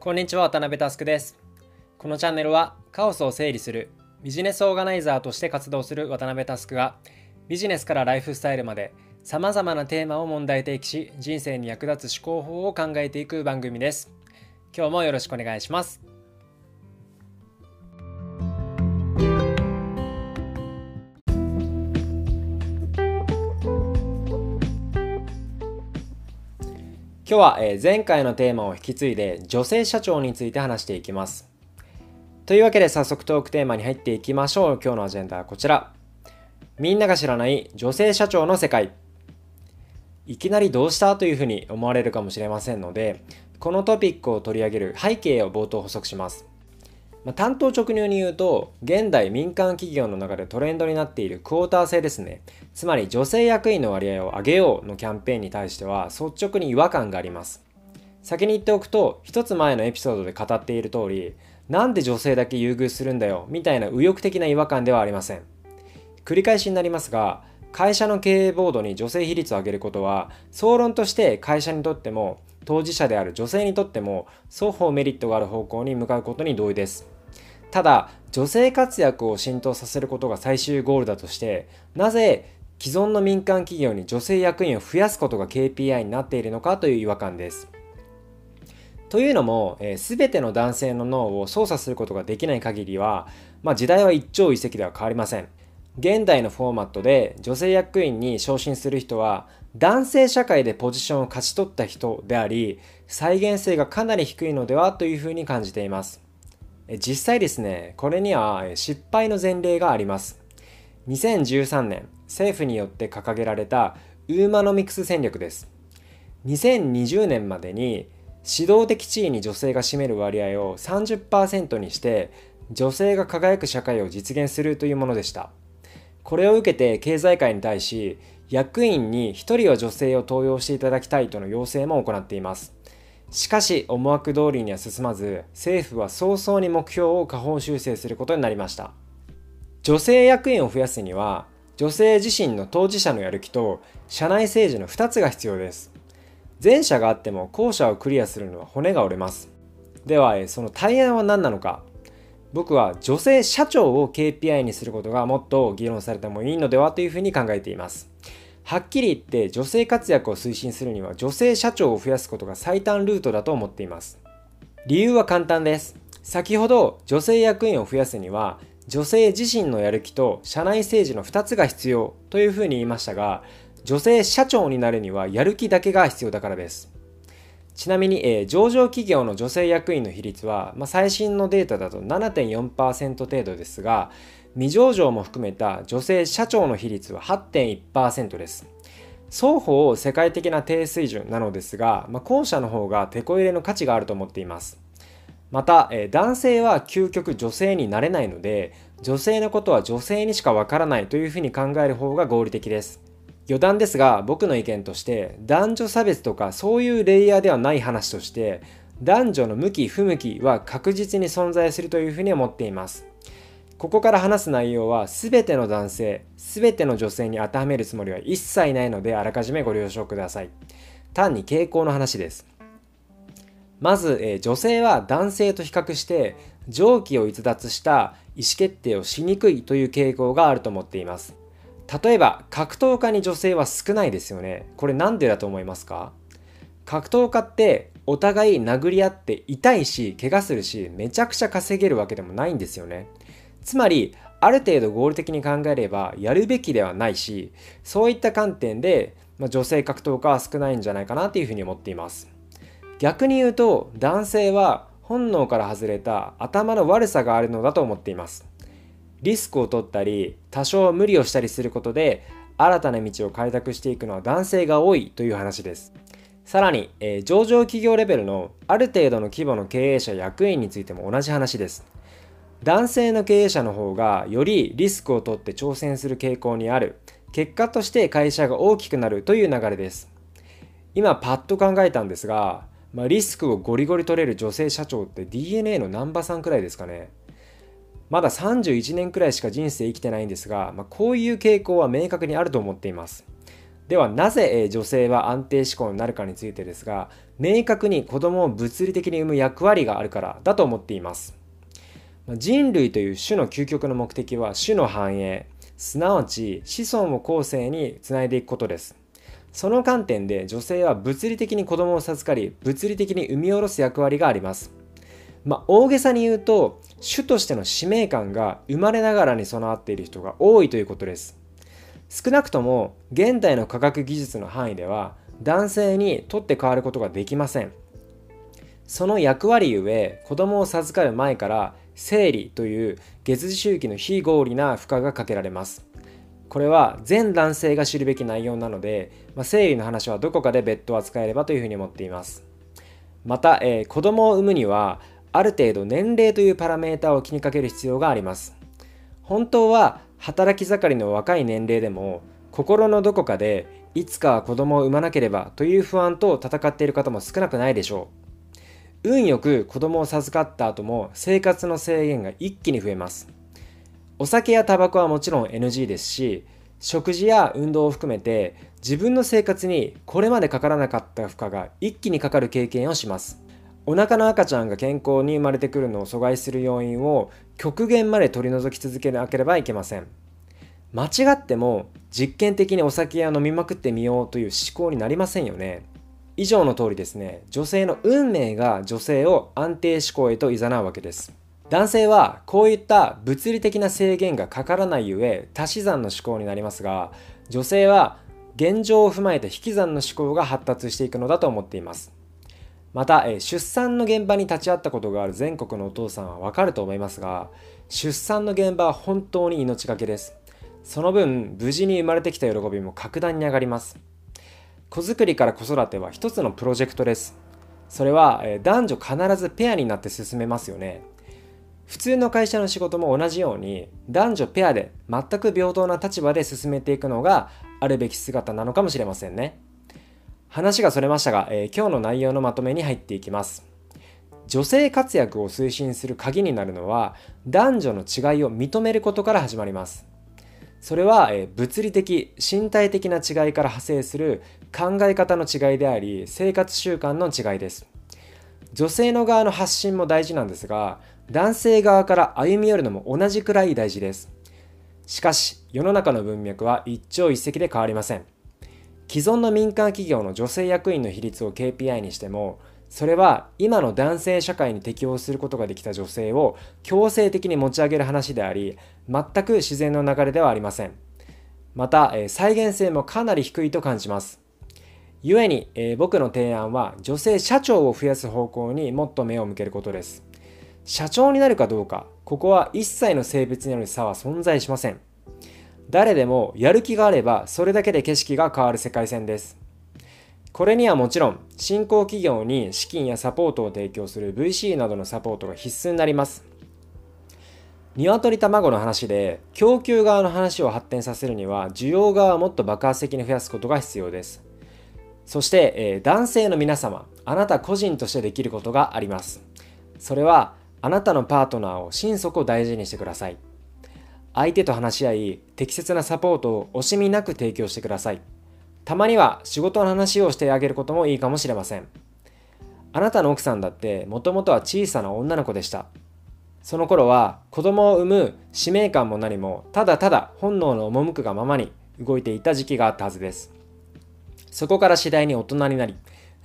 こんにちは渡辺佑です。このチャンネルはカオスを整理するビジネスオーガナイザーとして活動する渡辺佑がビジネスからライフスタイルまでさまざまなテーマを問題提起し人生に役立つ思考法を考えていく番組です。今日もよろしくお願いします。今日は前回のテーマを引き継いで女性社長について話していきます。というわけで早速トークテーマに入っていきましょう。今日のアジェンダはこちら。みんなが知らない女性社長の世界。いきなりどうしたというふうに思われるかもしれませんので、このトピックを取り上げる背景を冒頭補足します。まあ、単刀直入に言うと現代民間企業の中でトレンドになっているクォーター制ですね。つまり女性役員の割合を上げようのキャンペーンに対しては率直に違和感があります。先に言っておくと一つ前のエピソードで語っている通りなんで女性だけ優遇するんだよみたいな右翼的な違和感ではありません。繰り返しになりますが会社の経営ボードに女性比率を上げることは総論として会社にとっても当事者である女性にとっても双方メリットがある方向に向かうことに同意ですただ女性活躍を浸透させることが最終ゴールだとしてなぜ既存の民間企業に女性役員を増やすことが KPI になっているのかという違和感です。というのも、えー、全ての男性の脳を操作することができない限りは、まあ、時代は一朝一夕では変わりません。現代のフォーマットで女性役員に昇進する人は男性社会でポジションを勝ち取った人であり再現性がかなり低いのではというふうに感じています。実際ですね、これには失敗の前例があります。2013年、政府によって掲げられたウーマノミクス戦略です。2020年までに指導的地位に女性が占める割合を30%にして女性が輝く社会を実現するというものでした。これを受けて経済界に対し役員に1人は女性を登用していただきたいとの要請も行っています。しかし思惑通りには進まず政府は早々に目標を下方修正することになりました。女性役員を増やすには女性自身の当事者のやる気と社内政治の2つが必要です。前者があっても後者をクリアするのは骨が折れます。ではその対案は何なのか。僕は女性社長を KPI にすることがもっと議論されてもいいのではというふうに考えていますはっきり言って女性活躍を推進するには女性社長を増やすことが最短ルートだと思っています。理由は簡単です。先ほど女性役員を増やすには女性自身のやる気と社内政治の2つが必要というふうに言いましたが女性社長になるにはやる気だけが必要だからです。ちなみに、えー、上場企業の女性役員の比率は、まあ、最新のデータだと7.4%程度ですが未上場も含めた女性社長の比率は8.1%です。双方世界的な低水準なのですが、まあ、後者の方が手こ入れの価値があると思っています。また、え男性は究極女性になれないので、女性のことは女性にしかわからないというふうに考える方が合理的です。余談ですが、僕の意見として、男女差別とかそういうレイヤーではない話として、男女の向き不向きは確実に存在するというふうに思っています。ここから話す内容は全ての男性、全ての女性に当てはめるつもりは一切ないのであらかじめご了承ください。単に傾向の話です。まず、え女性は男性と比較して常軌を逸脱した意思決定をしにくいという傾向があると思っています。例えば格闘家に女性は少ないですよね。これなんでだと思いますか？格闘家ってお互い殴り合って痛いし怪我するしめちゃくちゃ稼げるわけでもないんですよね。つまりある程度合理的に考えればやるべきではないしそういった観点で、まあ、女性格闘家は少ないんじゃないかなというふうに思っています逆に言うと男性は本能から外れた頭の悪さがあるのだと思っていますリスクを取ったり多少無理をしたりすることで新たな道を開拓していくのは男性が多いという話です。さらに、えー、上場企業レベルのある程度の規模の経営者役員についても同じ話です。男性の経営者の方がよりリスクを取って挑戦する傾向にある。結果として会社が大きくなるという流れです。今パッと考えたんですが、まあ、リスクをゴリゴリ取れる女性社長って DNA の難波さんくらいですかね。まだ31年くらいしか人生生きてないんですが、まあ、こういう傾向は明確にあると思っています。ではなぜ女性は安定志向になるかについてですが明確に子供を物理的に産む役割があるからだと思っています。人類という種の究極の目的は種の繁栄すなわち子孫を後世につないでいくことです。その観点で女性は物理的に子供を授かり物理的に産み下ろす役割があります。まあ、大げさに言うと種としての使命感が生まれながらに備わっている人が多いということです。少なくとも現代の科学技術の範囲では男性に取って代わることができません。その役割ゆえ子供を授かる前から生理という月次周期の非合理な負荷がかけられます。これは全男性が知るべき内容なので、まあ、生理の話はどこかで別途扱えればというふうに思っています。また、えー、子供を産むにはある程度年齢というパラメータを気にかける必要があります。本当は働き盛りの若い年齢でも心のどこかでいつかは子供を産まなければという不安と戦っている方も少なくないでしょう。運よく子供を授かった後も生活の制限が一気に増えます。お酒やタバコはもちろん NG ですし食事や運動を含めて自分の生活にこれまでかからなかった負荷が一気にかかる経験をします。お腹の赤ちゃんが健康に生まれてくるのを阻害する要因を極限まで取り除き続けなければいけません。間違っても実験的にお酒や飲みまくってみようという思考になりませんよね。以上の通りですね。女性の運命が女性を安定志向へと誘うわけです。男性はこういった物理的な制限がかからないゆえ足し算の思考になりますが女性は現状を踏まえて引き算の思考が発達していくのだと思っています。また、え出産の現場に立ち会ったことがある全国のお父さんはわかると思いますが出産の現場は本当に命がけです。その分無事に生まれてきた喜びも格段に上がります。子作りから子育ては一つのプロジェクトです。それは、え男女必ずペアになって進めますよね。普通の会社の仕事も同じように男女ペアで全く平等な立場で進めていくのがあるべき姿なのかもしれませんね。話がそれましたが、えー、今日の内容のまとめに入っていきます。女性活躍を推進する鍵になるのは男女の違いを認めることから始まります。それは、えー、物理的身体的な違いから派生する考え方の違いであり生活習慣の違いです。女性の側の発信も大事なんですが男性側から歩み寄るのも同じくらい大事です。しかし世の中の文脈は一朝一夕で変わりません。既存の民間企業の女性役員の比率を KPI にしてもそれは今の男性社会に適応することができた女性を強制的に持ち上げる話であり全く自然の流れではありません。また、え再現性もかなり低いと感じます。故に、え、僕の提案は女性社長を増やす方向にもっと目を向けることです。社長になるかどうかここは一切の性別による差は存在しません。誰でもやる気があればそれだけで景色が変わる世界線です。これにはもちろん新興企業に資金やサポートを提供する VC などのサポートが必須になります。鶏卵の話で供給側の話を発展させるには需要側をもっと爆発的に増やすことが必要です。そして、えー、男性の皆様、あなた個人としてできることがあります。それはあなたのパートナーを心底大事にしてください。相手と話し合い適切なサポートを惜しみなく提供してください。たまには仕事の話をしてあげることもいいかもしれません。あなたの奥さんだってもともとは小さな女の子でした。その頃は子供を産む使命感も何もただただ本能の赴くがままに動いていた時期があったはずです。そこから次第に大人になり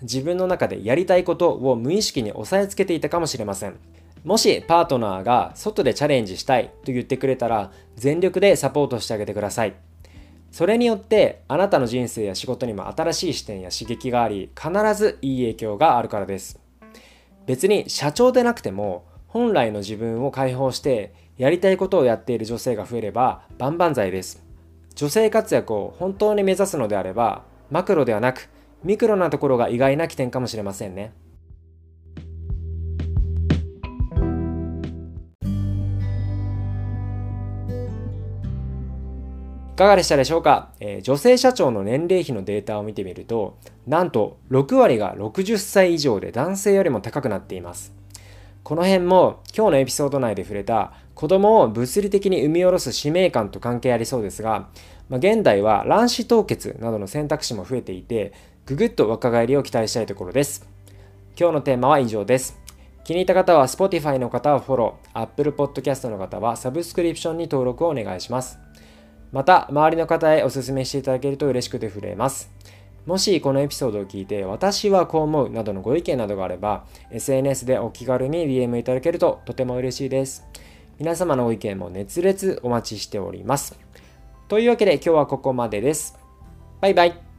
自分の中でやりたいことを無意識に押さえつけていたかもしれません。もしパートナーが外でチャレンジしたいと言ってくれたら全力でサポートしてあげてください。それによってあなたの人生や仕事にも新しい視点や刺激があり必ずいい影響があるからです。別に社長でなくても本来の自分を解放してやりたいことをやっている女性が増えれば万々歳です。女性活躍を本当に目指すのであればマクロではなくミクロなところが意外な起点かもしれませんね。いかがでしたでしょうか、えー、女性社長の年齢比のデータを見てみると、なんと6割が60歳以上で男性よりも高くなっています。この辺も今日のエピソード内で触れた子供を物理的に産み下ろす使命感と関係ありそうですが、まあ、現代は卵子凍結などの選択肢も増えていて、ぐぐっと若返りを期待したいところです。今日のテーマは以上です。気に入った方は Spotify の方はフォロー、Apple Podcast の方はサブスクリプションに登録をお願いします。また、周りの方へお勧めしていただけると嬉しくて震えます。もしこのエピソードを聞いて私はこう思うなどのご意見などがあれば SNS でお気軽に DM いただけるととても嬉しいです。皆様のご意見も熱烈お待ちしております。というわけで今日はここまでです。バイバイ。